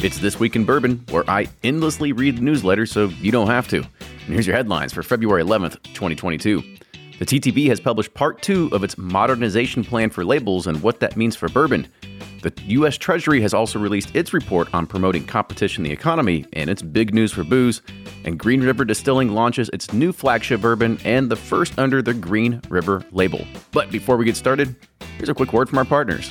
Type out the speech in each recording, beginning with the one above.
It's This Week in Bourbon, where I endlessly read the newsletter so you don't have to. And here's your headlines for February 11th, 2022. The TTB has published part two of its modernization plan for labels and what that means for bourbon. The U.S. Treasury has also released its report on promoting competition in the economy, and it's big news for booze. And Green River Distilling launches its new flagship bourbon and the first under the Green River label. But before we get started, here's a quick word from our partners.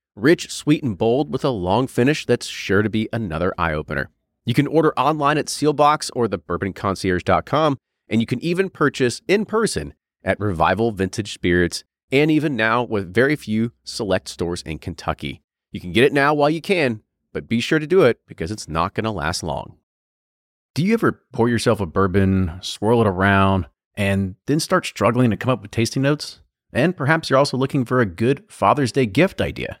Rich, sweet, and bold with a long finish that's sure to be another eye opener. You can order online at Seelbach's or thebourbonconcierge.com, and you can even purchase in person at Revival Vintage Spirits, and even now with very few select stores in Kentucky. You can get it now while you can, but be sure to do it because it's not going to last long. Do you ever pour yourself a bourbon, swirl it around, and then start struggling to come up with tasting notes? And perhaps you're also looking for a good Father's Day gift idea.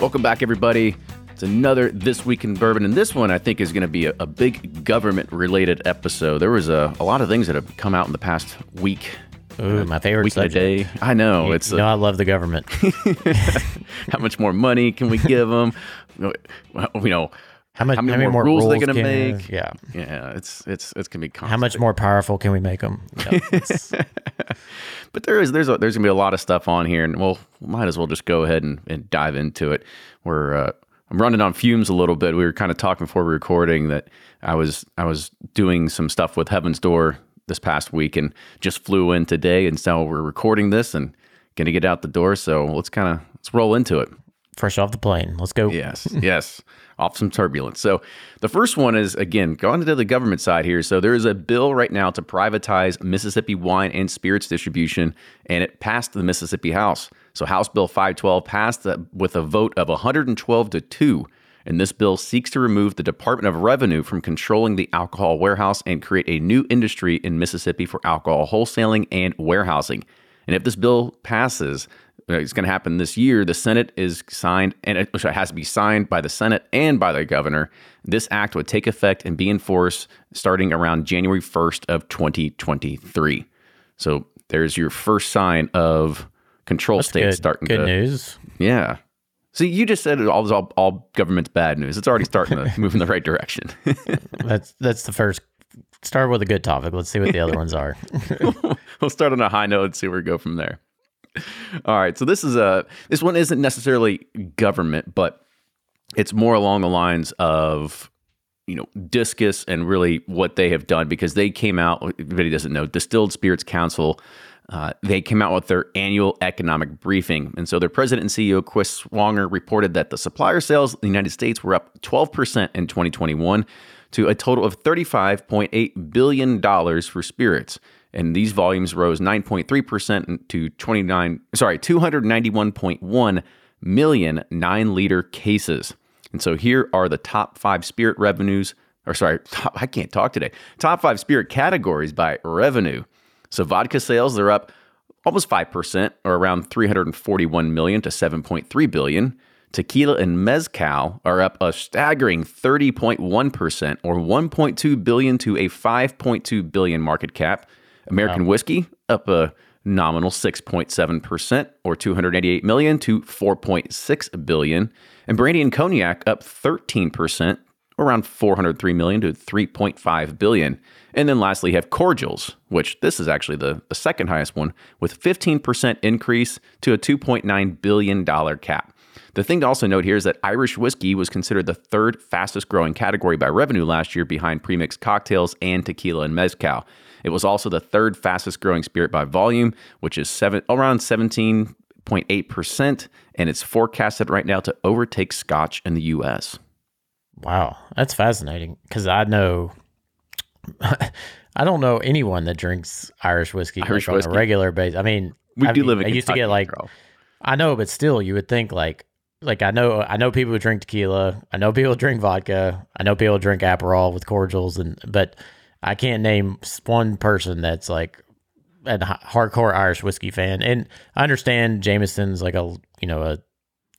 Welcome back, everybody. It's another This Week in Bourbon, and this one I think is going to be a, a big government related episode. There was a, a lot of things that have come out in the past week. Ooh, my favorite week and a subject. day. I know. You, it's you uh, know, I love the government. how much more money can we give them? you know, How much? how many, more, rules, they going to make? Yeah. Yeah, it's it's it's gonna be constant. How much more powerful can we make them? but there is there's a, there's gonna be a lot of stuff on here, and we'll might as well just go ahead and, and dive into it. We're uh, I'm running on fumes a little bit. We were kind of talking before we were recording that I was I was doing some stuff with Heaven's Door this past week and just flew in today, and so we're recording this and gonna get out the door. So let's kind of let's roll into it. Fresh off the plane. Let's go. Yes, yes. Off some turbulence. So the first one is again going to the government side here. So there is a bill right now to privatize Mississippi wine and spirits distribution, and it passed the Mississippi House. So House Bill 512 passed with a vote of 112 to two. And this bill seeks to remove the Department of Revenue from controlling the alcohol warehouse and create a new industry in Mississippi for alcohol wholesaling and warehousing. And if this bill passes, uh, it's going to happen this year. The Senate is signed, and it, which has to be signed by the Senate and by the governor. This act would take effect and be in force starting around January 1st of 2023. So there's your first sign of control That's state good. starting Good to news. yeah. See, you just said it all, all all government's bad news. It's already starting to move in the right direction. That's that's the first. Start with a good topic. Let's see what the other ones are. we'll start on a high note and see where we go from there. All right, so this is a this one isn't necessarily government, but it's more along the lines of you know DISCUS and really what they have done because they came out. Everybody doesn't know Distilled Spirits Council uh, they came out with their annual economic briefing. And so their president and CEO, Chris Swonger, reported that the supplier sales in the United States were up 12% in 2021 to a total of $35.8 billion for spirits. And these volumes rose 9.3% to 29, sorry, 291.1 million nine liter cases. And so here are the top five spirit revenues, or sorry, top, I can't talk today. Top five spirit categories by revenue. So vodka sales, they're up almost 5% or around 341 million to 7.3 billion. Tequila and mezcal are up a staggering 30.1% or 1.2 billion to a 5.2 billion market cap. American wow. whiskey up a nominal 6.7% or 288 million to 4.6 billion. And brandy and cognac up 13%, around 403 million to 3.5 billion. And then lastly, have cordials, which this is actually the, the second highest one, with 15% increase to a $2.9 billion cap. The thing to also note here is that Irish whiskey was considered the third fastest growing category by revenue last year behind premixed cocktails and tequila and mezcal. It was also the third fastest growing spirit by volume, which is seven, around 17.8%, and it's forecasted right now to overtake Scotch in the US. Wow, that's fascinating because I know I don't know anyone that drinks Irish whiskey, Irish like whiskey. on a regular basis. I mean, we I do live in I used to get like. I know, but still you would think like like I know I know people who drink tequila, I know people drink vodka, I know people drink Aperol with cordials and but I can't name one person that's like a hardcore Irish whiskey fan. And I understand Jameson's like a you know a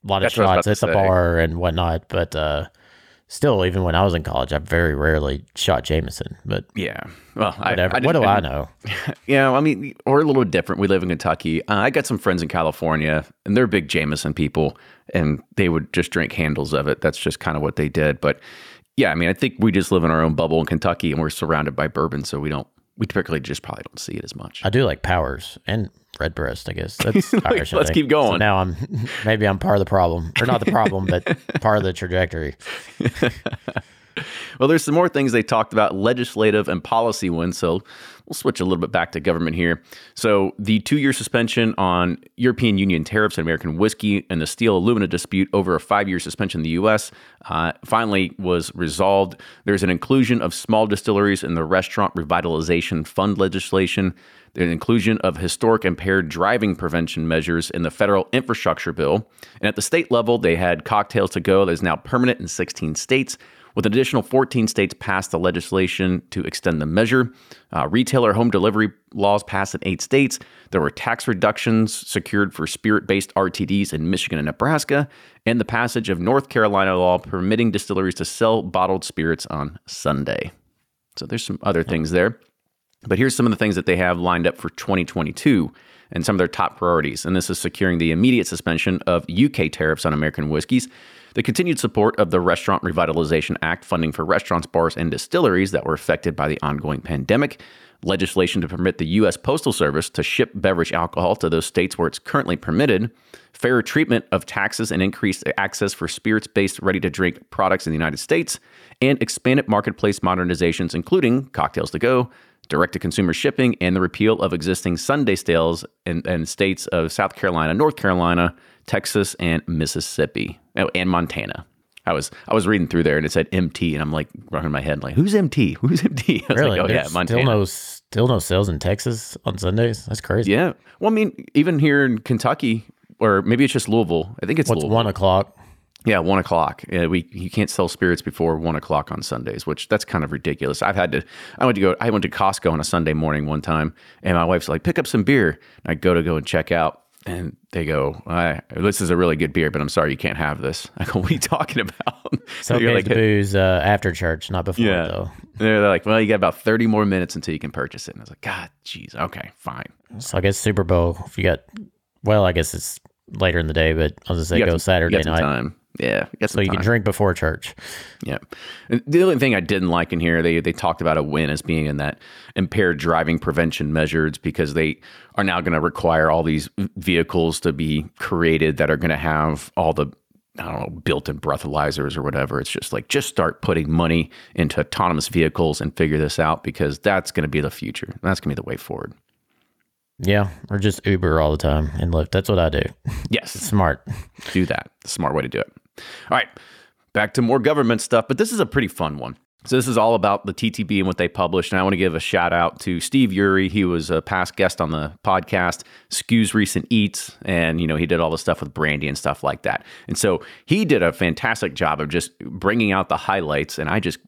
lot of that's shots at the bar and whatnot, but uh, still, even when I was in college, I very rarely shot Jameson. But yeah, well, whatever. I, I what do I know? Yeah, I mean, we're a little different. We live in Kentucky. Uh, I got some friends in California, and they're big Jameson people, and they would just drink handles of it. That's just kind of what they did. But yeah, I mean, I think we just live in our own bubble in Kentucky and we're surrounded by bourbon, so we don't we typically just probably don't see it as much. I do like Powers and Redbreast, I guess. That's Irish. Let's keep going. So now I'm maybe I'm part of the problem. Or not the problem, but part of the trajectory. well, there's some more things they talked about legislative and policy ones. So we'll switch a little bit back to government here. So the two year suspension on European Union tariffs on American whiskey and the steel alumina dispute over a five year suspension in the U.S. Uh, finally was resolved. There's an inclusion of small distilleries in the Restaurant Revitalization Fund legislation. The inclusion of historic impaired driving prevention measures in the federal infrastructure bill. And at the state level, they had cocktails to go that is now permanent in 16 states with an additional 14 states passed the legislation to extend the measure. Uh, retailer home delivery laws passed in eight states. There were tax reductions secured for spirit based RTDs in Michigan and Nebraska, and the passage of North Carolina law permitting distilleries to sell bottled spirits on Sunday. So there's some other things there. But here's some of the things that they have lined up for 2022 and some of their top priorities. And this is securing the immediate suspension of UK tariffs on American whiskeys, the continued support of the Restaurant Revitalization Act, funding for restaurants, bars, and distilleries that were affected by the ongoing pandemic, legislation to permit the U.S. Postal Service to ship beverage alcohol to those states where it's currently permitted, fairer treatment of taxes and increased access for spirits based ready to drink products in the United States, and expanded marketplace modernizations, including cocktails to go, direct to consumer shipping, and the repeal of existing Sunday sales in, in states of South Carolina, North Carolina, Texas, and Mississippi, oh, and Montana. I was I was reading through there and it said MT and I'm like running my head like who's MT who's MT I was really? like oh There's yeah Montana. still no still no sales in Texas on Sundays? That's crazy. Yeah. Well I mean even here in Kentucky or maybe it's just Louisville. I think it's What's Louisville. one o'clock? Yeah one o'clock. Yeah, we you can't sell spirits before one o'clock on Sundays which that's kind of ridiculous. I've had to I went to go I went to Costco on a Sunday morning one time and my wife's like pick up some beer. And I go to go and check out and they go, "This is a really good beer, but I'm sorry you can't have this." I go, "What are you talking about?" So you're like, booze uh, after church, not before. Yeah. Though. They're like, "Well, you got about 30 more minutes until you can purchase it." And I was like, "God, jeez, okay, fine." So I guess Super Bowl. If you got, well, I guess it's later in the day, but I was gonna say go some, Saturday night. Time. Yeah, so you time. can drink before church. Yeah. And the only thing I didn't like in here, they they talked about a win as being in that impaired driving prevention measures because they are now going to require all these vehicles to be created that are going to have all the I don't know built-in breathalyzers or whatever. It's just like just start putting money into autonomous vehicles and figure this out because that's going to be the future. That's going to be the way forward. Yeah, or just Uber all the time and Lyft. That's what I do. Yes, Smart. do that. Smart way to do it. All right, back to more government stuff, but this is a pretty fun one. So this is all about the TTB and what they published, and I want to give a shout out to Steve Ury. He was a past guest on the podcast, Sku's Recent Eats, and you know he did all the stuff with Brandy and stuff like that. And so he did a fantastic job of just bringing out the highlights, and I just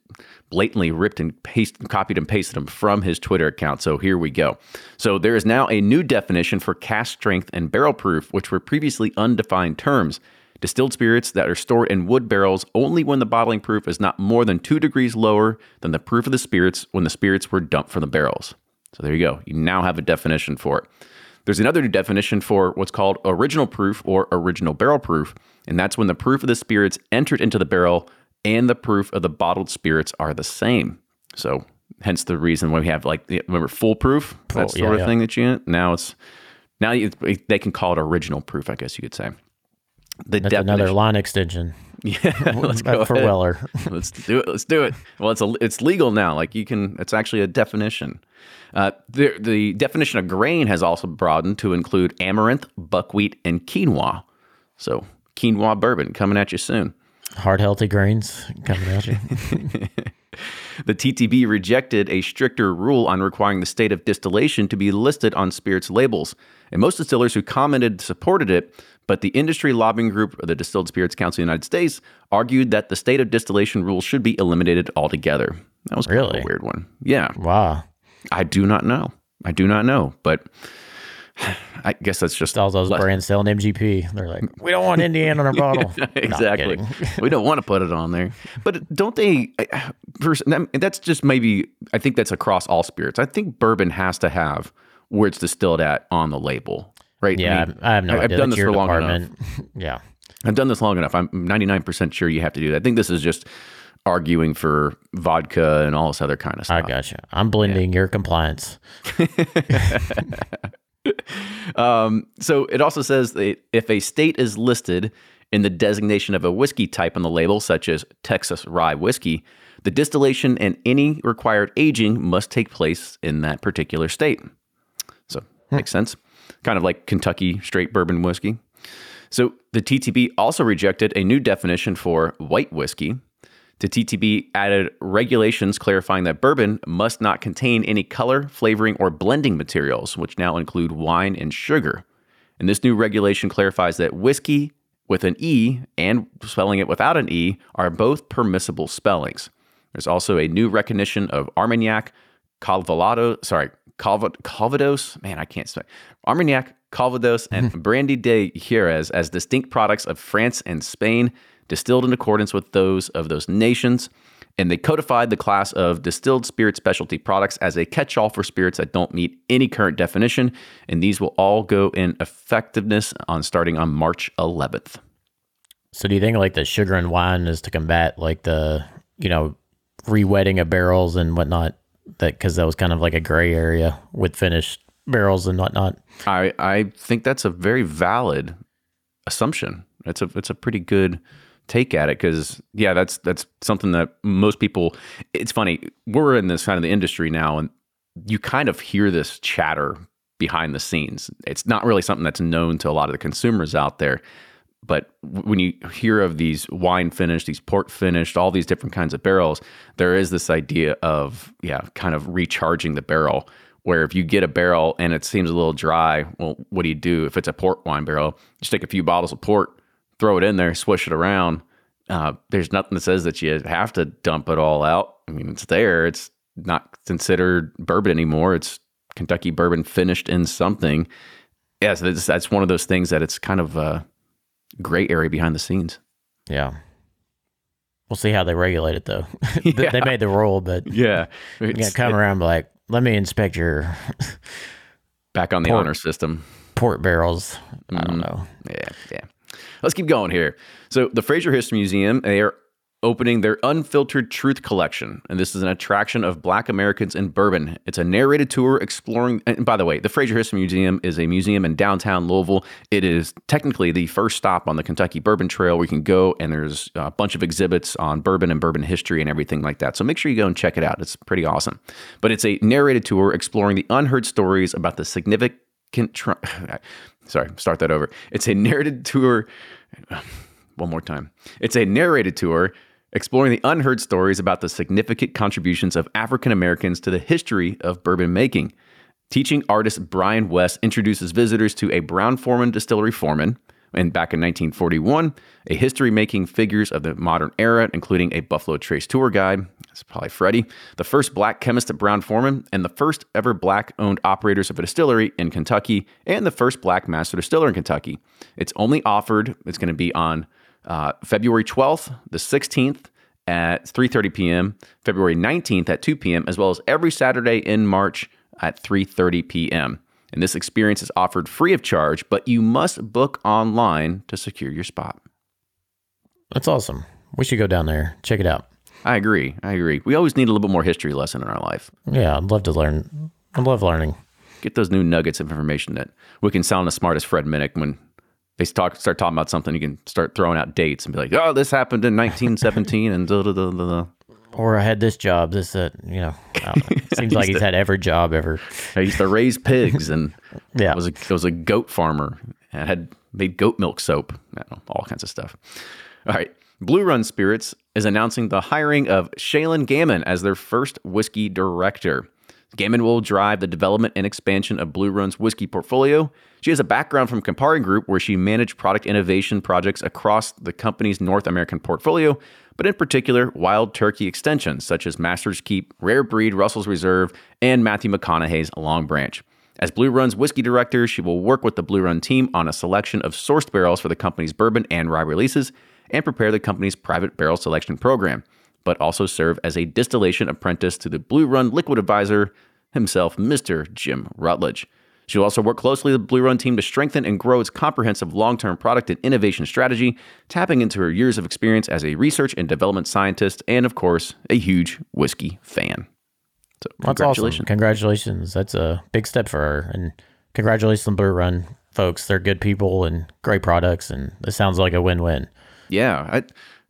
blatantly ripped and pasted, copied and pasted them from his Twitter account. So here we go. So there is now a new definition for cask strength and barrel proof, which were previously undefined terms. Distilled spirits that are stored in wood barrels only when the bottling proof is not more than two degrees lower than the proof of the spirits when the spirits were dumped from the barrels. So there you go. You now have a definition for it. There's another new definition for what's called original proof or original barrel proof, and that's when the proof of the spirits entered into the barrel and the proof of the bottled spirits are the same. So hence the reason why we have like remember Full Proof that Full- sort yeah, of yeah. thing that you now it's now you, they can call it original proof, I guess you could say. The That's another line extension yeah, let's go for ahead. Weller. let's do it. Let's do it. Well, it's a, it's legal now. Like you can. It's actually a definition. Uh, the the definition of grain has also broadened to include amaranth, buckwheat, and quinoa. So quinoa bourbon coming at you soon. Heart healthy grains coming at you. The TTB rejected a stricter rule on requiring the state of distillation to be listed on spirits labels, and most distillers who commented supported it. But the industry lobbying group of the Distilled Spirits Council of the United States argued that the state of distillation rule should be eliminated altogether. That was Really? a weird one. Yeah, wow. I do not know. I do not know, but I guess that's just All those less- brands selling MGP. They're like, we don't want Indiana on our bottle. Exactly. we don't want to put it on there, but don't they? I- First, that- that's just maybe. I think that's across all spirits. I think bourbon has to have where it's distilled at on the label, right? Yeah, I, mean, I have no I- I've done That's this for long enough. yeah. I've done this long enough. I'm 99% sure you have to do that. I think this is just arguing for vodka and all this other kind of stuff. I gotcha. I'm blending your compliance. Um, so it also says that if a state is listed in the designation of a whiskey type on the label, such as Texas rye whiskey, the distillation and any required aging must take place in that particular state. So makes sense. Kind of like Kentucky straight bourbon whiskey. So the TTB also rejected a new definition for white whiskey. The TTB added regulations clarifying that bourbon must not contain any color, flavoring, or blending materials, which now include wine and sugar. And this new regulation clarifies that whiskey with an E and spelling it without an E are both permissible spellings. There's also a new recognition of Armagnac, Calvados, sorry, Calvados, man, I can't say, Armagnac, Calvados, and Brandy de Jerez as distinct products of France and Spain, distilled in accordance with those of those nations. And they codified the class of distilled spirit specialty products as a catch all for spirits that don't meet any current definition. And these will all go in effectiveness on starting on March 11th. So do you think like the sugar and wine is to combat like the, you know, re-wetting of barrels and whatnot? That because that was kind of like a gray area with finished barrels and whatnot. I, I think that's a very valid assumption. It's a it's a pretty good take at it because yeah, that's that's something that most people. It's funny we're in this kind of the industry now, and you kind of hear this chatter behind the scenes. It's not really something that's known to a lot of the consumers out there. But when you hear of these wine finished, these port finished, all these different kinds of barrels, there is this idea of, yeah, kind of recharging the barrel. Where if you get a barrel and it seems a little dry, well, what do you do? If it's a port wine barrel, just take a few bottles of port, throw it in there, swish it around. Uh, there's nothing that says that you have to dump it all out. I mean, it's there. It's not considered bourbon anymore. It's Kentucky bourbon finished in something. Yeah, so that's, that's one of those things that it's kind of a gray area behind the scenes. Yeah. We'll see how they regulate it though. They- Yeah. They made the rule, but Yeah, you gotta come around like, let me inspect your back on the Port- honor system. port barrels. I Mm-hmm. don't know. Yeah, yeah. Let's keep going here. So, the Frazier History Museum, they are opening their Unfiltered Truth Collection. And this is an attraction of Black Americans in bourbon. It's a narrated tour exploring. And by the way, the Frazier History Museum is a museum in downtown Louisville. It is technically the first stop on the Kentucky Bourbon Trail where you can go, and there's a bunch of exhibits on bourbon and bourbon history and everything like that. So, make sure you go and check it out. It's pretty awesome. But it's a narrated tour exploring the unheard stories about the significant can try. Sorry, start that over. It's a narrated tour. One more time. It's a narrated tour exploring the unheard stories about the significant contributions of African Americans to the history of bourbon making. Teaching artist Brian West introduces visitors to a Brown Forman distillery foreman, and back in 1941, a history making figures of the modern era, including a Buffalo Trace tour guide. That's probably Freddie, the first black chemist at Brown Forman, and the first ever black owned operators of a distillery in Kentucky, and the first black master distiller in Kentucky. It's only offered, it's going to be on uh, February 12th, the 16th at 3:30 p.m., February 19th at 2 p.m., as well as every Saturday in March at 3:30 p.m. And this experience is offered free of charge, but you must book online to secure your spot. That's awesome. We should go down there. Check it out. I agree. I agree. We always need a little bit more history lesson in our life. Yeah, I'd love to learn. I love learning. Get those new nuggets of information that we can sound as smart as Fred Minnick when they talk, start talking about something. You can start throwing out dates and be like, "Oh, this happened in 1917," and da da da da. Or I had this job. This, uh, you know, I don't know. seems like he's had every job ever. I used to raise pigs and Yeah. was a was a goat farmer and had made goat milk soap. Know, all kinds of stuff. All right. Blue Run Spirits is announcing the hiring of Shaylin Gammon as their first whiskey director. Gammon will drive the development and expansion of Blue Run's whiskey portfolio. She has a background from Campari Group, where she managed product innovation projects across the company's North American portfolio, but in particular, wild turkey extensions such as Master's Keep, Rare Breed, Russell's Reserve, and Matthew McConaughey's Long Branch. As Blue Run's whiskey director, she will work with the Blue Run team on a selection of sourced barrels for the company's bourbon and rye releases and prepare the company's private barrel selection program, but also serve as a distillation apprentice to the Blue Run liquid advisor himself, Mr. Jim Rutledge. She'll also work closely with the Blue Run team to strengthen and grow its comprehensive long term product and innovation strategy, tapping into her years of experience as a research and development scientist, and of course, a huge whiskey fan. So, That's awesome. congratulations. Congratulations. That's a big step for her. And congratulations Blue Run folks. They're good people and great products. And it sounds like a win win. Yeah, I,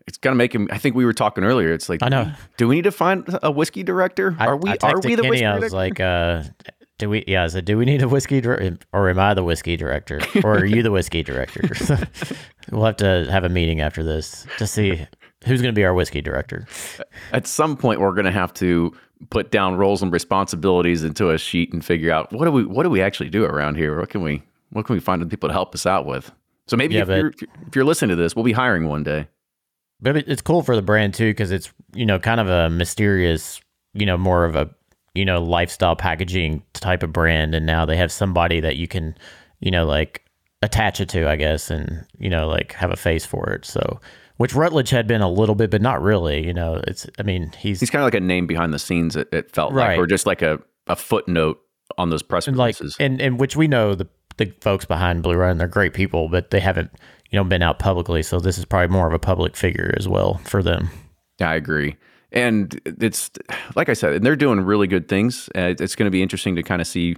it's gonna make him. I think we were talking earlier. It's like I know. Do we need to find a whiskey director? Are we? I are we the Kenny, whiskey I director? was like, uh, do we? Yeah, so do we need a whiskey director, or am I the whiskey director, or are you the whiskey director? we'll have to have a meeting after this to see who's going to be our whiskey director. At some point, we're gonna have to put down roles and responsibilities into a sheet and figure out what do we what do we actually do around here? What can we what can we find the people to help us out with? So maybe Yeah, if, but- you're, if you're listening to this, we'll be hiring one day. But it's cool for the brand too because it's you know kind of a mysterious, you know, more of a you know lifestyle packaging type of brand, and now they have somebody that you can, you know, like attach it to, I guess, and you know, like have a face for it. So, which Rutledge had been a little bit, but not really. You know, it's I mean he's, He's kind of like a name behind the scenes. It, it felt like, Right. or just like a, a footnote on those press like releases. and and which we know the the folks behind Blue Run, they're great people, but they haven't you know been out publicly. So this is probably more of a public figure as well for them. Yeah, I agree. And it's like I said, and they're doing really good things. Uh, it's going to be interesting to kind of see,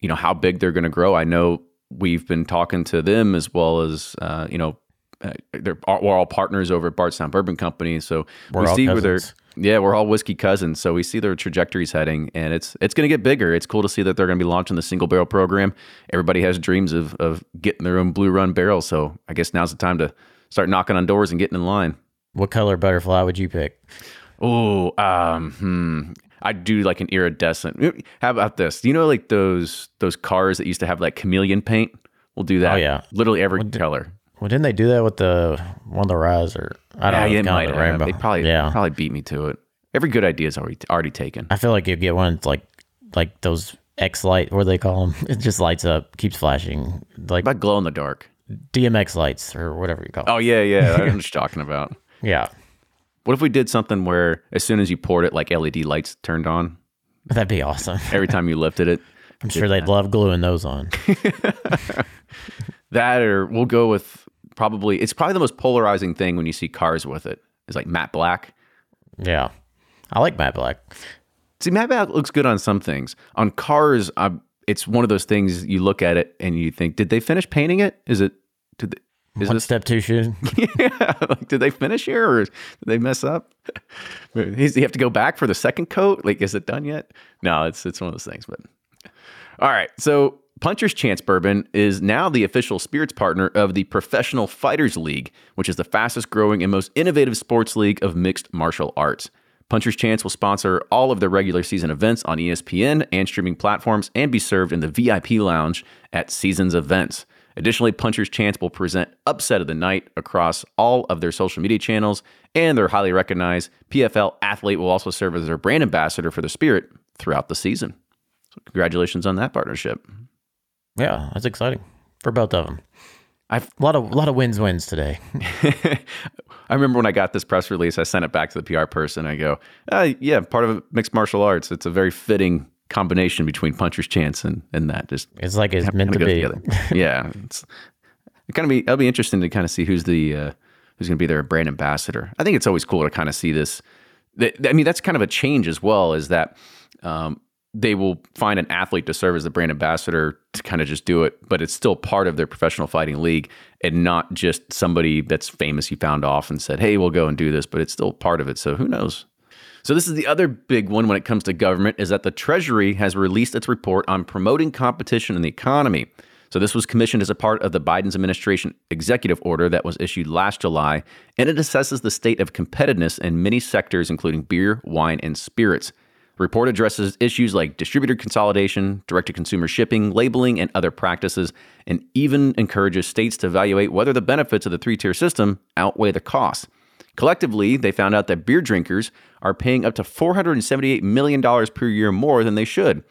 you know, how big they're going to grow. I know we've been talking to them as well as, uh, you know, uh, they're all, we're all partners over at Bardstown Bourbon Company, so We're we see where they're. Yeah, we're all whiskey cousins, so we see their trajectories heading, and it's it's going to get bigger. It's cool to see that they're going to be launching the single barrel program. Everybody has dreams of of getting their own Blue Run barrel, so I guess now's the time to start knocking on doors and getting in line. What color butterfly would you pick? Oh, um, hmm. I'd do like an iridescent. How about this? Do you know like those those cars that used to have like chameleon paint? We'll do that. Oh, yeah. literally every color. Well, didn't they do that with the one of the rise or I don't Yeah, know? it might the rainbow. They probably yeah. probably beat me to it. Every good idea is already already taken. I feel like you get one like like those X light. What do they call them? It just lights up, keeps flashing, like About glow in the dark. DMX lights or whatever you call. Them. Oh yeah, yeah. I know what you're talking about. Yeah, What if we did something where as soon as you poured it, like LED lights turned on that'd be awesome. every time you lifted it? I'm sure they'd love gluing those on. That or we'll go with probably it's probably the most polarizing thing when you see cars with it. Is like matte black. Yeah, I like matte black. See, matte black looks good on some things. On cars, i it's one of those things you look at it and you think, did they finish painting it? Is it? Did they, is One this? step too soon. yeah, like, did they finish here or did they mess up? Does he have to go back for the second coat? Like, is it done yet? No, it's it's one of those things. But all right, so Puncher's Chance Bourbon is now the official spirits partner of the Professional Fighters League, which is the fastest growing and most innovative sports league of mixed martial arts. Puncher's Chance will sponsor all of their regular season events on ESPN and streaming platforms and be served in the VIP lounge at Seasons events. Additionally, Puncher's Chance will present Upset of the Night across all of their social media channels, and their highly recognized PFL athlete will also serve as their brand ambassador for the Spirit throughout the season. So, congratulations on that partnership. Yeah, that's exciting for both of them. I've A lot of a lot of wins wins today. I remember when I got this press release, I sent it back to the PR person. I go, uh, "Yeah, part of mixed martial arts. It's a very fitting combination between Puncher's Chance and and that. Just It's like it's meant to be. together. yeah, it's it kind of be. It'll be interesting to kind of see who's the uh, who's going to be their brand ambassador. I think it's always cool to kind of see this. th- I mean, that's kind of a change as well. Is that um, they will find an athlete to serve as the brand ambassador to kind of just do it, but it's still part of their professional fighting league and not just somebody that's famous you found off and said, "Hey, we'll go and do this," but it's still part of it. So who knows? So this is the other big one when it comes to government is that the Treasury has released its report on promoting competition in the economy. So this was commissioned as a part of the Biden's administration executive order that was issued last July, and it assesses the state of competitiveness in many sectors including beer, wine, and spirits. The report addresses issues like distributor consolidation, direct to consumer shipping, labeling, and other practices, and even encourages states to evaluate whether the benefits of the three tier system outweigh the costs. Collectively, they found out that beer drinkers are paying up to $478 million per year more than they should.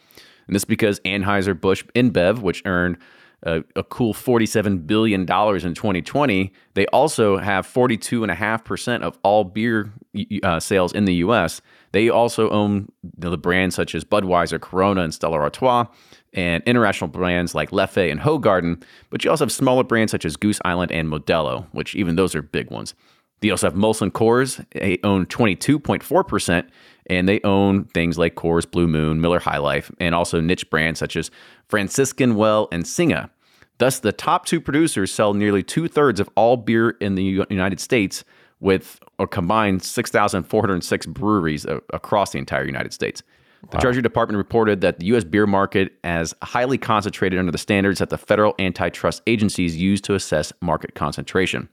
And this is because Anheuser-Busch InBev, which earned a, a cool $47 billion in 2020, they also have 42.5% of all beer uh, sales in the U.S. They also own the brands such as Budweiser, Corona, and Stella Artois, and international brands like Leffe and Hoegaarden. But you also have smaller brands such as Goose Island and Modelo, which even those are big ones. They also have Molson Coors, they own 22.4%, and they own things like Coors Blue Moon, Miller High Life, and also niche brands such as Franciscan Well and Singa. Thus, the top two producers sell nearly two thirds of all beer in the United States, with a combined 6,406 breweries across the entire United States. The Treasury Department reported that the U.S. beer market is highly concentrated under the standards that the federal antitrust agencies use to assess market concentration.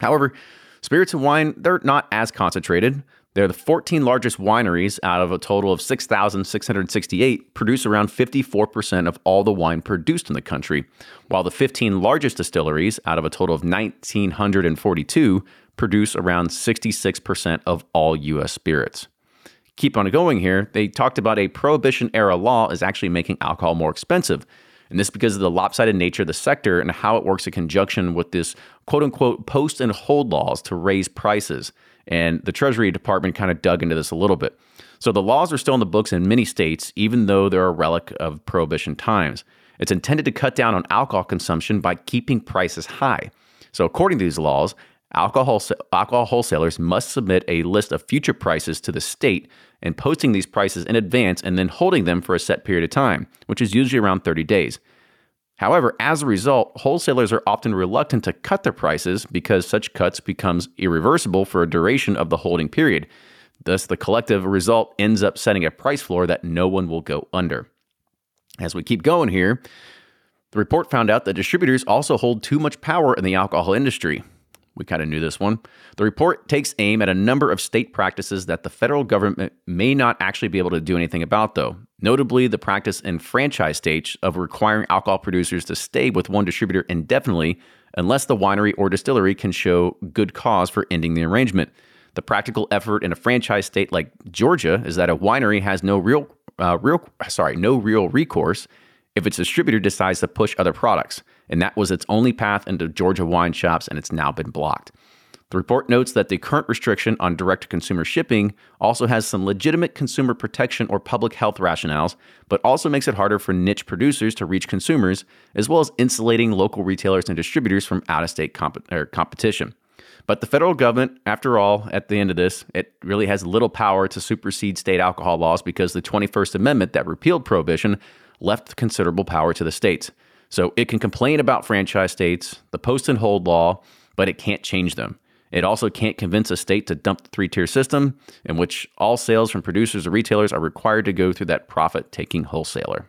However, spirits and wine, they're not as concentrated. They're the 14 largest wineries out of a total of 6,668 produce around 54% of all the wine produced in the country, while the 15 largest distilleries out of a total of 1,942 produce around 66% of all U.S. spirits. Keep on going here, they talked about a prohibition era law is actually making alcohol more expensive. And this is because of the lopsided nature of the sector and how it works in conjunction with this quote unquote post and hold laws to raise prices. And the Treasury Department kind of dug into this a little bit. So the laws are still in the books in many states, even though they're a relic of prohibition times. It's intended to cut down on alcohol consumption by keeping prices high. So, according to these laws, alcohol, alcohol wholesalers must submit a list of future prices to the state and posting these prices in advance and then holding them for a set period of time, which is usually around 30 days. However, as a result, wholesalers are often reluctant to cut their prices because such cuts becomes irreversible for a duration of the holding period. Thus, the collective result ends up setting a price floor that no one will go under. As we keep going here, the report found out that distributors also hold too much power in the alcohol industry. We kind of knew this one. The report takes aim at a number of state practices that the federal government may not actually be able to do anything about, though. Notably, the practice in franchise states of requiring alcohol producers to stay with one distributor indefinitely unless the winery or distillery can show good cause for ending the arrangement. The practical effort in a franchise state like Georgia is that a winery has no real, uh, real, sorry, no real recourse if its distributor decides to push other products and that was its only path into Georgia wine shops, and it's now been blocked. The report notes that the current restriction on direct to consumer shipping also has some legitimate consumer protection or public health rationales, but also makes it harder for niche producers to reach consumers, as well as insulating local retailers and distributors from out of state comp- competition. But the federal government, after all, at the end of this, it really has little power to supersede state alcohol laws because the 21st Amendment that repealed prohibition left considerable power to the states. So it can complain about franchise states, the post and hold law, but it can't change them. It also can't convince a state to dump the three tier system, in which all sales from producers or retailers are required to go through that profit taking wholesaler.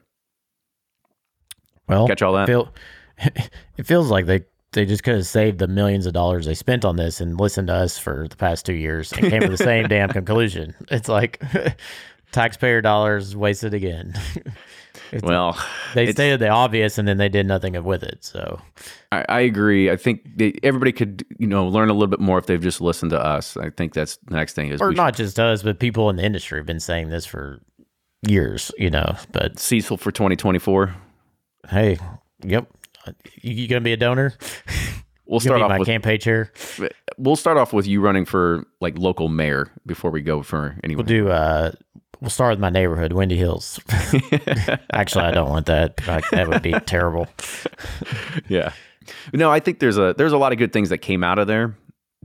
Well, Catch all that? Feel, it feels like they they just could have saved the millions of dollars they spent on this and listened to us for the past two years and came to the same damn conclusion. It's like taxpayer dollars wasted again. It's- Well, they stated the obvious and then they did nothing with it. So I, I agree. I think they, everybody could, you know, learn a little bit more if they've just listened to us. I think that's the next thing is or not just us, but people in the industry have been saying this for years, you know. But should- Cecil for 2024. hey, yep. You, you gonna be a donor? We'll start off my with campaign chair? we'll start off with you running for like local mayor before we go for anyone. We'll do. uh We'll start with my neighborhood, Windy Hills. Actually, I don't want that. That would be terrible. yeah. No, I think there's a there's a lot of good things that came out of there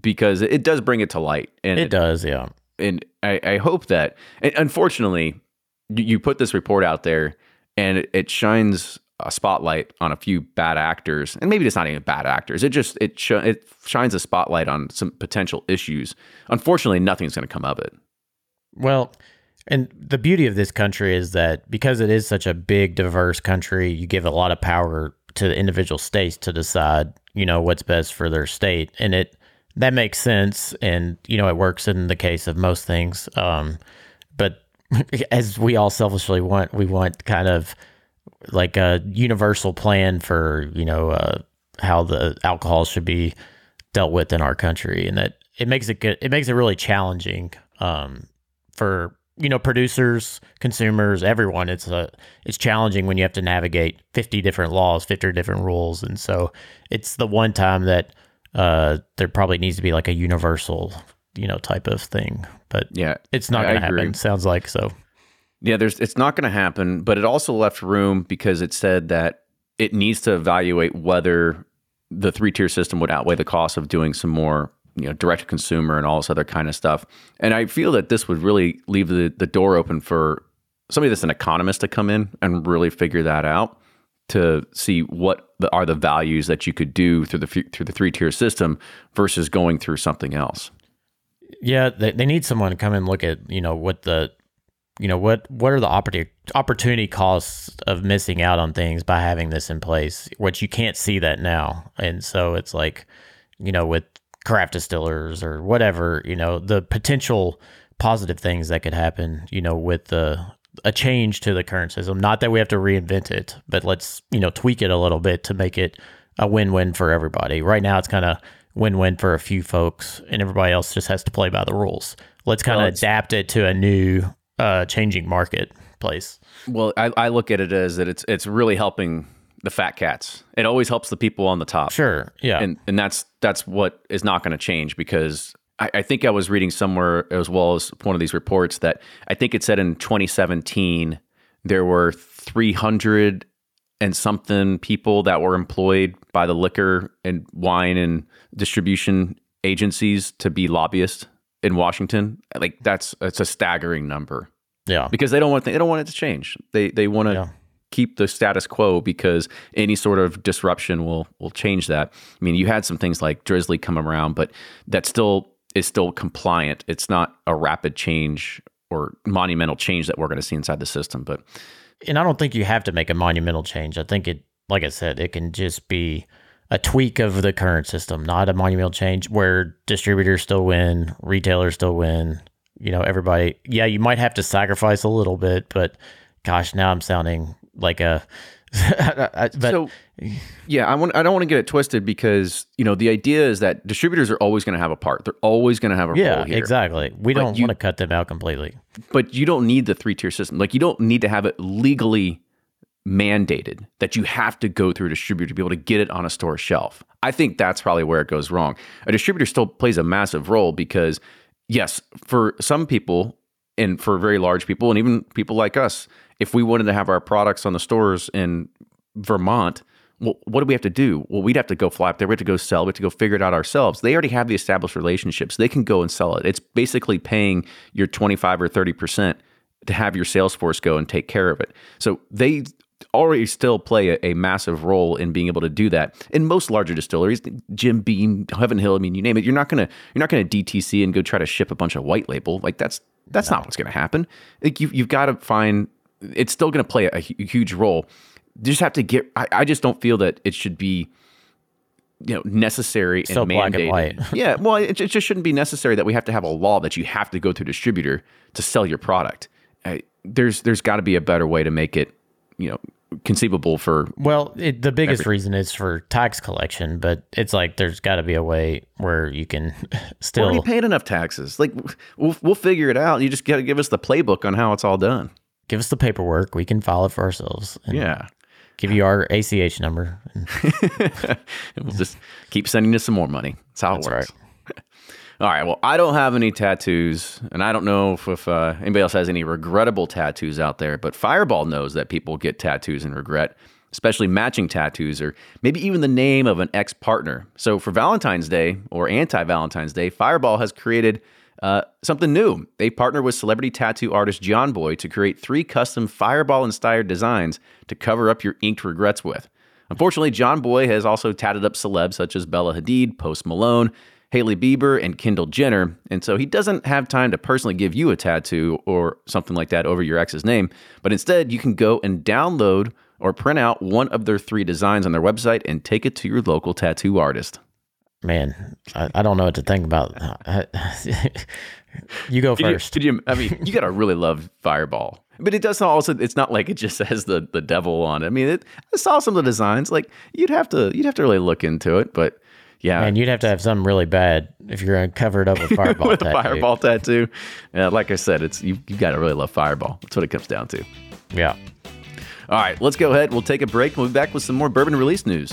because it does bring it to light, and It does, yeah. and I, I hope that. And unfortunately, you, put this report out there, and it, it shines a spotlight on a few bad actors, and maybe it's not even bad actors. It just it sh- it shines a spotlight on some potential issues. Unfortunately, nothing's going to come of it. Well, and the beauty of this country is that because it is such a big, diverse country, you give a lot of power to the individual states to decide, you know, what's best for their state, and it that makes sense, and you know, it works in the case of most things. Um, but as we all selfishly want, we want kind of like a universal plan for you know uh, how the alcohol should be dealt with in our country, and that it makes it good. It makes it really challenging um, for you know producers, consumers, everyone. It's a it's challenging when you have to navigate fifty different laws, fifty different rules, and so it's the one time that uh, there probably needs to be like a universal you know type of thing, but Yeah, it's not going to happen. Sounds like so. Yeah, there's it's not going to happen, but it also left room because it said that it needs to evaluate whether the three tier system would outweigh the cost of doing some more, you know, direct to consumer and all this other kind of stuff. And I feel that this would really leave the, the door open for somebody that's an economist to come in and really figure that out to see what the, are the values that you could do through the through the three tier system versus going through something else. Yeah, they, they need someone to come and look at you know what the you know what what are the opportunity opportunity costs of missing out on things by having this in place, which you can't see that now, and so it's like you know with craft distillers or whatever you know the potential positive things that could happen you know with the a change to the current system. Not that we have to reinvent it but let's you know tweak it a little bit to make it a win-win for everybody. Right now it's kind of win-win for a few folks and everybody else just has to play by the rules. Let's kind of Well, adapt it to a new uh changing marketplace. Well, I, I look at it as that it's it's really helping the fat cats. It always helps the people on the top. sure yeah and and that's that's what is not going to change because I, I think I was reading somewhere as well as one of these reports that I think it said in 2017 there were 300 and something people that were employed by the liquor and wine and distribution agencies to be lobbyists in Washington. Like that's it's a staggering number yeah because they don't want they don't want it to change. They they want to Yeah. Keep the status quo because any sort of disruption will will change that. I mean, you had some things like Drizzly come around, but that still is still compliant. It's not a rapid change or monumental change that we're going to see inside the system. But and I don't think you have to make a monumental change. I think it, like I said, it can just be a tweak of the current system, not a monumental change where distributors still win, retailers still win. You know, everybody. Yeah, you might have to sacrifice a little bit, but gosh, now I'm sounding like a. but so yeah, I want I don't want to get it twisted because you know the idea is that distributors are always going to have a part. They're always going to have a yeah, role here. exactly. We But don't want to cut them out completely. but you don't need the three tier system. Like you don't need to have it legally mandated that you have to go through a distributor to be able to get it on a store shelf. I think that's probably where it goes wrong. A distributor still plays a massive role because yes, for some people and for very large people and even people like us, if we wanted to have our products on the stores in Vermont, well, what do we have to do? Well, we'd have to go fly up there. We have to go sell. We have to go figure it out ourselves. They already have the established relationships. They can go and sell it. It's basically paying your 25 or 30% to have your sales force go and take care of it. So they already still play a, a massive role in being able to do that. In most larger distilleries, Jim Beam, Heaven Hill, I mean, you name it, you're not gonna you're not gonna DTC and go try to ship a bunch of white label. Like that's that's not what's gonna happen. Like you you've got to find it's still gonna play a, huge role. just have to get. I, I just don't feel that it should be you know necessary So and black and white. yeah, well, it, it just shouldn't be necessary that we have to have a law that you have to go to a distributor to sell your product. Uh, there's there's got to be a better way to make it you know conceivable for Well, it, the biggest reason is for tax collection, but it's like there's got to be a way where you can still We're still. already paying enough taxes. Like we'll we'll figure it out. You just got to give us the playbook on how it's all done. Give us the paperwork. We can file it for ourselves. And Yeah. Give you our ACH number. And we'll just keep sending you some more money. That's how it That's works. All right. Well, I don't have any tattoos, and I don't know if, if uh, anybody else has any regrettable tattoos out there. But Fireball knows that people get tattoos and regret, especially matching tattoos, or maybe even the name of an ex partner. So for Valentine's Day or anti Valentine's Day, Fireball has created uh, something new. They partnered with celebrity tattoo artist JonBoy to create three custom Fireball inspired designs to cover up your inked regrets with. Unfortunately, JonBoy has also tatted up celebs such as Bella Hadid, Post Malone, Hailey Bieber, and Kendall Jenner, and so he doesn't have time to personally give you a tattoo or something like that over your ex's name, but instead you can go and download or print out one of their three designs on their website and take it to your local tattoo artist. Man, I, I don't know what to think about. you go Could you- first. you, I mean, you gotta really love Fireball. But it does also. It's not like it just has the the devil on it. I mean, it, I saw some of the designs. Like you'd have to you'd have to really look into it. But yeah, and you'd have to have something really bad if you're gonna cover it up with fireball with tattoo. fireball tattoo. Yeah, like I said, it's you. You got to really love Fireball. That's what it comes down to. Yeah. All right, let's go ahead. We'll take a break. We'll be back with some more bourbon release news.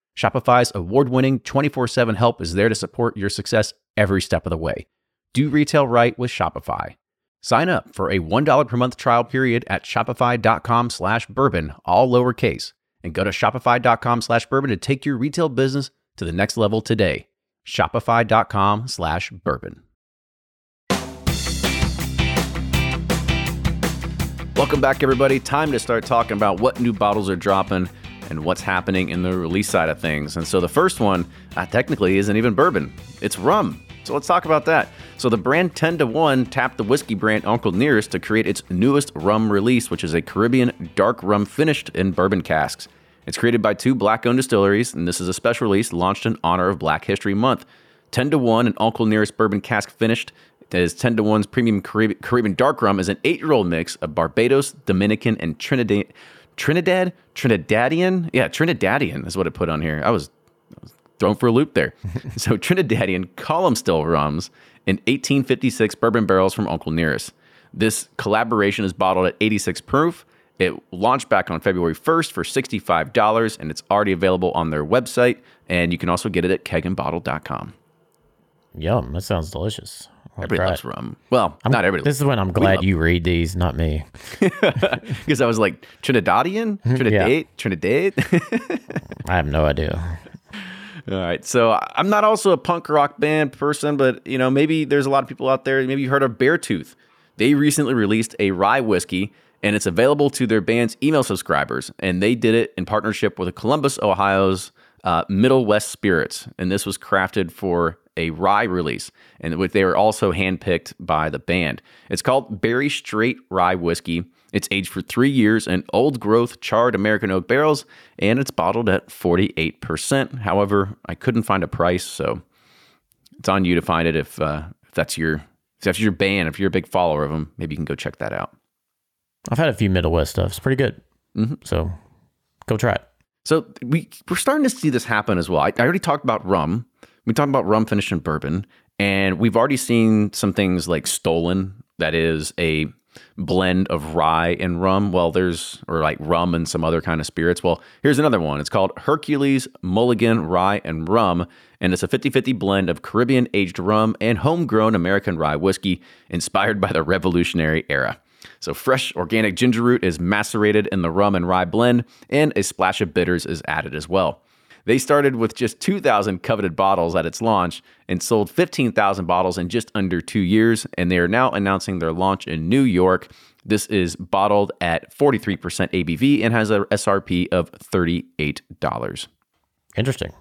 Shopify's award winning 24 7 help is there to support your success every step of the way. Do retail right with Shopify. Sign up for a $1 per month trial period at shopify.com slash bourbon, all lowercase, and go to shopify.com slash bourbon to take your retail business to the next level today. Shopify.com slash bourbon. Welcome back, everybody. Time to start talking about what new bottles are dropping and what's happening in the release side of things. And so the first one uh, technically isn't even bourbon, it's rum. So let's talk about that. So the brand 10 to 1 tapped the whiskey brand Uncle Nearest to create its newest rum release, which is a Caribbean dark rum finished in bourbon casks. It's created by two black owned distilleries, and this is a special release launched in honor of Black History Month. 10 to 1 and Uncle Nearest bourbon cask finished is 10 to 1's premium Caribbean dark rum is an eight year old mix of Barbados, Dominican, and Trinidad. Trinidad? Trinidadian? Yeah, Trinidadian is what it put on here. I was, I was thrown for a loop there. so, Trinidadian column still rums in 1856 bourbon barrels from Uncle Nearest. This collaboration is bottled at 86 proof. It launched back on February 1st for $65, and it's already available on their website. And you can also get it at keganbottle.com. Yum. That sounds delicious. I'll Everybody try loves rum. Well, I'm, not everybody. This is when I'm glad you read these, not me. because I was like Trinidadian, Trinidad, Trinidad. I have no idea. All right, so I'm not also a punk rock band person, but you know maybe there's a lot of people out there. Maybe you heard of Beartooth. They recently released a rye whiskey, and it's available to their band's email subscribers. And they did it in partnership with Columbus, Ohio's uh, Middle West Spirits, and this was crafted for a rye release, and they were also handpicked by the band. It's called Berry Straight Rye Whiskey. It's aged for three years in old growth charred American oak barrels, and it's bottled at 48%. However, I couldn't find a price, so it's on you to find it if, uh, if that's your if that's your band. If you're a big follower of them, maybe you can go check that out. I've had a few Middle West stuff. It's pretty good. Mm-hmm. So go try it. So we we're starting to see this happen as well. I, I already talked about rum. We talked about rum finished in bourbon, and we've already seen some things like Stolen, That is a blend of rye and rum. Well, there's or like rum and some other kind of spirits. Well, here's another one. It's called Hercules Mulligan Rye and Rum, and it's a 50-50 blend of Caribbean aged rum and homegrown American rye whiskey inspired by the Revolutionary era. So fresh organic ginger root is macerated in the rum and rye blend, and a splash of bitters is added as well. They started with just 2,000 coveted bottles at its launch and sold 15,000 bottles in just under two years, and they are now announcing their launch in New York. This is bottled at 43% ABV and has a SRP of $38. Interesting.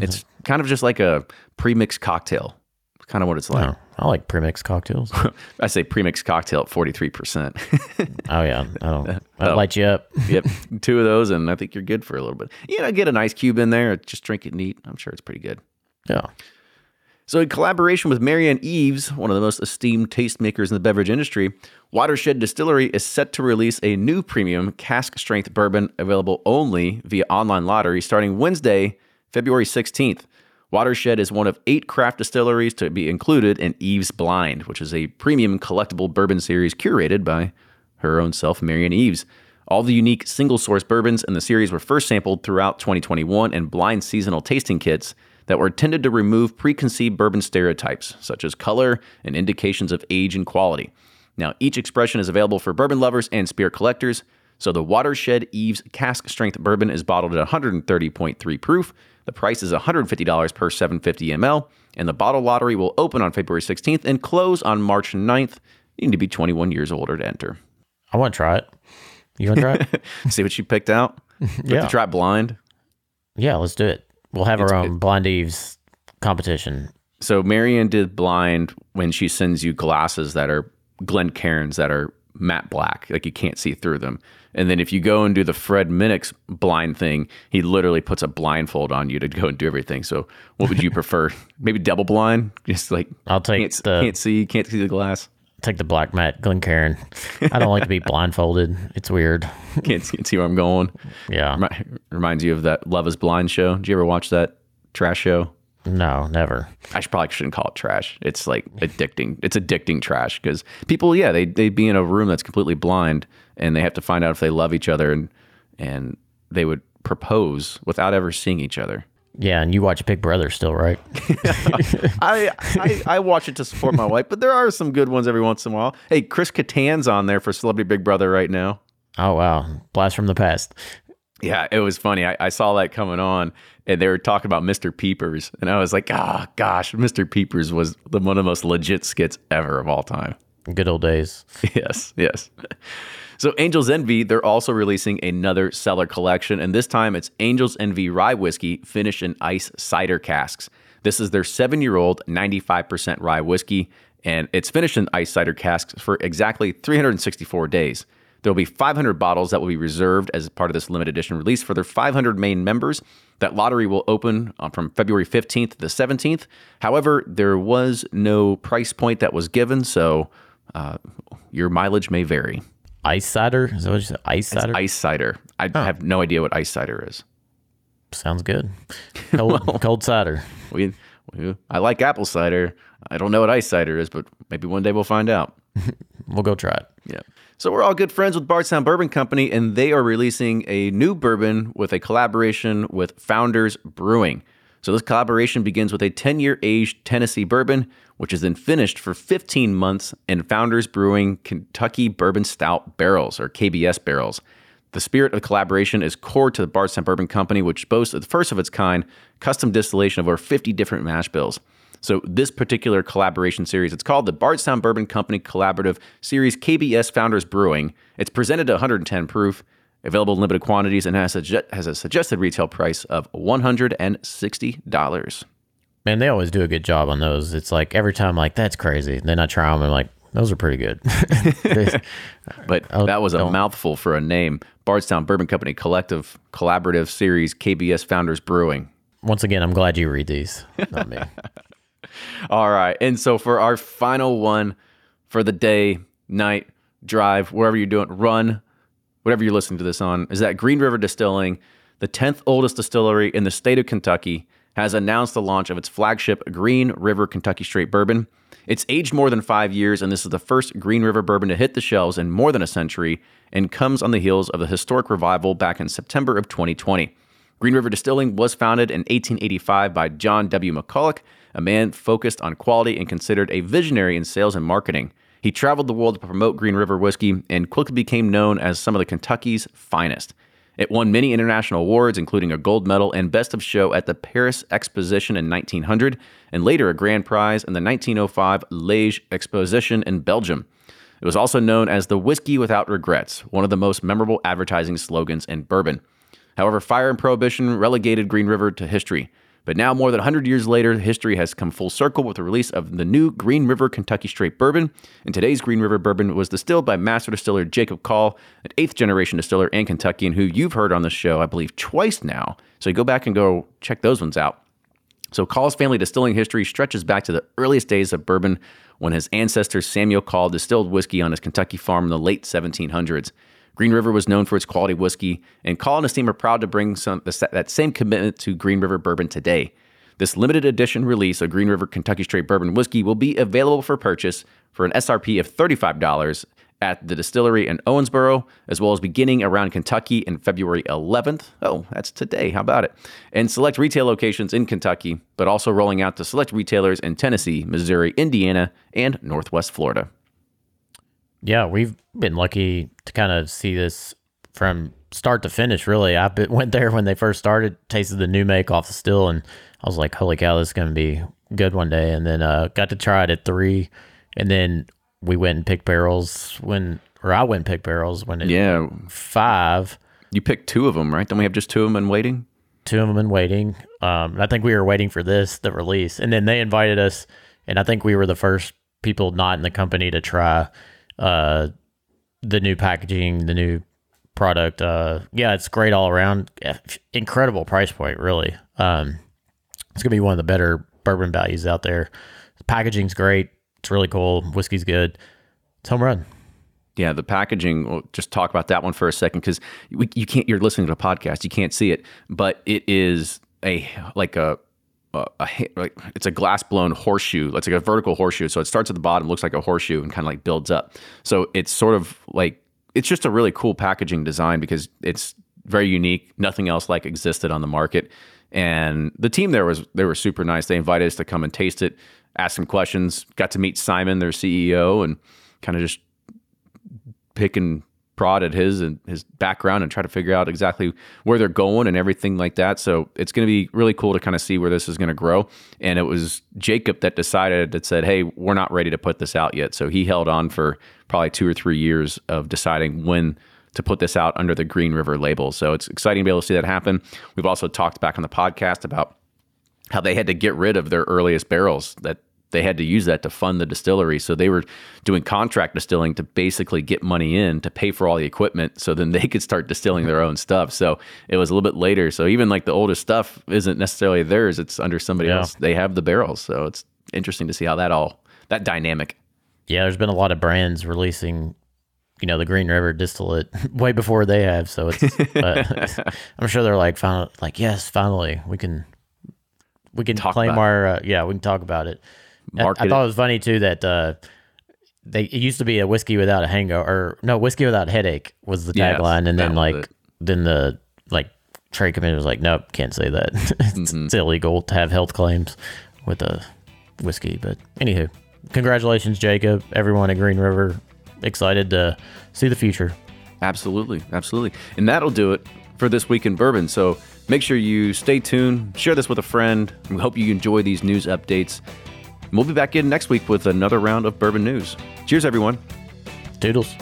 it's kind of just like a pre-mixed cocktail kind of what it's like. Oh, I like premixed cocktails. I say premixed cocktail at 43%. oh, yeah. Oh, that'll oh. light you up. yep. Two of those, and I think you're good for a little bit. You know, get an ice cube in there, just drink it neat. I'm sure it's pretty good. Yeah. So, in collaboration with Marianne Eaves, one of the most esteemed tastemakers in the beverage industry, Watershed Distillery is set to release a new premium cask strength bourbon available only via online lottery starting Wednesday, February 16th. Watershed is one of eight craft distilleries to be included in Eaves Blind, which is a premium collectible bourbon series curated by her own self, Marianne Eaves. All the unique single source bourbons in the series were first sampled throughout 2021 in blind seasonal tasting kits that were intended to remove preconceived bourbon stereotypes, such as color and indications of age and quality. Now, each expression is available for bourbon lovers and spirit collectors. So, the Watershed Eaves cask strength bourbon is bottled at 130.3 proof the price is $150 per 750 ml, and the bottle lottery will open on February 16th and close on March 9th. You need to be 21 years older to enter. I want to try it. You want to try it? See what you picked out? yeah. try blind? Yeah, let's do it. We'll have it's, our own it, Blind Eaves competition. So Marion did blind when she sends you glasses that are Glencairns that are matte black, like you can't see through them. And then if you go and do the Fred Minnick's blind thing, he literally puts a blindfold on you to go and do everything. So what would you prefer? Maybe double blind? Just like I'll take can't, the can't see, can't see the glass. Take the black matte Glencairn. I don't like to be blindfolded. It's weird. can't, can't see where I'm going. Yeah. Reminds you of that Love is Blind show. Did you ever watch that trash show? No, never. I should, probably shouldn't call it trash. It's like addicting. It's addicting trash because people, yeah, they they'd be in a room that's completely blind and they have to find out if they love each other and and they would propose without ever seeing each other. Yeah, and you watch Big Brother still, right? I, I, I watch it to support my wife, but there are some good ones every once in a while. Hey, Chris Kattan's on there for Celebrity Big Brother right now. Oh wow, blast from the past. Yeah, it was funny. I, I, saw that coming on, and they were talking about Mr. Peepers, and I was like, ah, oh, gosh, Mr. Peepers was the, one of the most legit skits ever of all time. Good old days. Yes, yes. So Angel's Envy, they're also releasing another cellar collection, and this time it's Angel's Envy rye whiskey finished in ice cider casks. This is their seven-year-old 95% rye whiskey, and it's finished in ice cider casks for exactly 364 days. There will be 500 bottles that will be reserved as part of this limited edition release for their 500 main members. That lottery will open uh, from February 15th to the 17th. However, there was no price point that was given, so uh, your mileage may vary. Ice cider? Is that what you said? Ice cider? It's ice cider. I oh. have no idea what ice cider is. Sounds good. Cold, well, cold cider. We, we, I like apple cider. I don't know what ice cider is, but maybe one day we'll find out. we'll go try it. Yeah. So we're all good friends with Bardstown Bourbon Company, and they are releasing a new bourbon with a collaboration with Founders Brewing. So this collaboration begins with a 10-year aged Tennessee bourbon, which is then finished for 15 months in Founders Brewing Kentucky Bourbon Stout barrels, or KBS barrels. The spirit of the collaboration is core to the Bardstown Bourbon Company, which boasts the first of its kind custom distillation of over 50 different mash bills. So this particular collaboration series, it's called the Bardstown Bourbon Company Collaborative Series KBS Founders Brewing. It's presented at 110 proof, Available in limited quantities and has a, has a suggested retail price of $160. Man, they always do a good job on those. It's like every time, like that's crazy. Then I try them and like those are pretty good. but Oh, that was a don't. mouthful for a name. Bardstown Bourbon Company Collective Collaborative Series KBS Founders Brewing. Once again, I'm glad you read these, not me. All right. And so for our final one for the day, night, drive, wherever you're doing, run, whatever you're listening to this on, is that Green River Distilling, the 10th oldest distillery in the state of Kentucky, has announced the launch of its flagship Green River Kentucky Straight Bourbon. It's aged more than five years, and this is the first Green River bourbon to hit the shelves in more than a century and comes on the heels of the historic revival back in September of 2020. Green River Distilling was founded in 1885 by John W. McCulloch, a man focused on quality and considered a visionary in sales and marketing. He traveled the world to promote Green River whiskey and quickly became known as some of the Kentucky's finest. It won many international awards, including a gold medal and Best of Show at the Paris Exposition in 1900, and later a grand prize in the 1905 Liège Exposition in Belgium. It was also known as the Whiskey Without Regrets, one of the most memorable advertising slogans in bourbon. However, fire and prohibition relegated Green River to history. But now, more than 100 years later, history has come full circle with the release of the new Green River Kentucky Straight Bourbon. And today's Green River Bourbon was distilled by master distiller Jacob Call, an eighth generation distiller and Kentuckian who you've heard on the show, I believe, twice now. So you go back and go check those ones out. So Call's family distilling history stretches back to the earliest days of bourbon when his ancestor Samuel Call distilled whiskey on his Kentucky farm in the late 1700s. Green River was known for its quality whiskey, and Call and his team are proud to bring some, that same commitment to Green River bourbon today. This limited edition release of Green River Kentucky Straight Bourbon Whiskey will be available for purchase for an SRP of $35 at the distillery in Owensboro, as well as beginning around Kentucky in February 11th. Oh, that's today. How about it? And select retail locations in Kentucky, but also rolling out to select retailers in Tennessee, Missouri, Indiana, and Northwest Florida. Yeah, we've been lucky to kind of see this from start to finish. Really, I went there when they first started, tasted the new make off the still, and I was like, "Holy cow, this is going to be good one day." And then uh, got to try it at three, and then we went and picked barrels when, or I went and picked barrels when it Yeah, five. you picked two of them, right? Don't we have just two of them in waiting? Two of them in waiting. Um, I think we were waiting for this, the release, and then they invited us, and I think we were the first people not in the company to try uh, the new packaging, the new product. Uh, yeah, it's great all around. Incredible price point, really. Um, it's gonna be one of the better bourbon values out there. The packaging's great. It's really cool. Whiskey's good. It's home run. Yeah, the packaging. We'll just talk about that one for a second because you can't. You're listening to a podcast. You can't see it, but it is a like a, a, a like it's a glass blown horseshoe. It's like a vertical horseshoe. So it starts at the bottom, looks like a horseshoe, and kind of like builds up. So it's sort of like it's just a really cool packaging design because it's very unique. Nothing else like existed on the market. And the team there was they were super nice. They invited us to come and taste it, ask some questions. Got to meet Simon, their CEO, and kind of just pick and prod at his and his background and try to figure out exactly where they're going and everything like that. So it's going to be really cool to kind of see where this is going to grow. And it was Jacob that decided that said, "Hey, we're not ready to put this out yet." So he held on for probably two or three years of deciding when to put this out under the Green River label. So it's exciting to be able to see that happen. We've also talked back on the podcast about how they had to get rid of their earliest barrels that they had to use that to fund the distillery. So they were doing contract distilling to basically get money in to pay for all the equipment so then they could start distilling their own stuff. So it was a little bit later. So even like the oldest stuff isn't necessarily theirs, it's under somebody Yeah. else. They have the barrels. So it's interesting to see how that all that dynamic. Yeah, there's been a lot of brands releasing, you know, the Green River distillate way before they have. So it's, uh, I'm sure they're like, finally, like, yes, finally, we can, we can Talk claim our, uh, yeah, we can talk about it. I- I, thought it. was funny too that uh, they it used to be a whiskey without a hangover, or no, whiskey without headache was the Yes, tagline, and then like it. then the like trade committee was like, nope, can't say that. it's, Mm-hmm. it's illegal to have health claims with a whiskey. But anywho, congratulations, Jacob. Everyone at Green River excited to see the future. Absolutely, absolutely. And that'll do it for this week in bourbon. So make sure you stay tuned, share this with a friend. We hope you enjoy these news updates. We'll be back in next week with another round of bourbon news. Cheers, everyone. Doodles.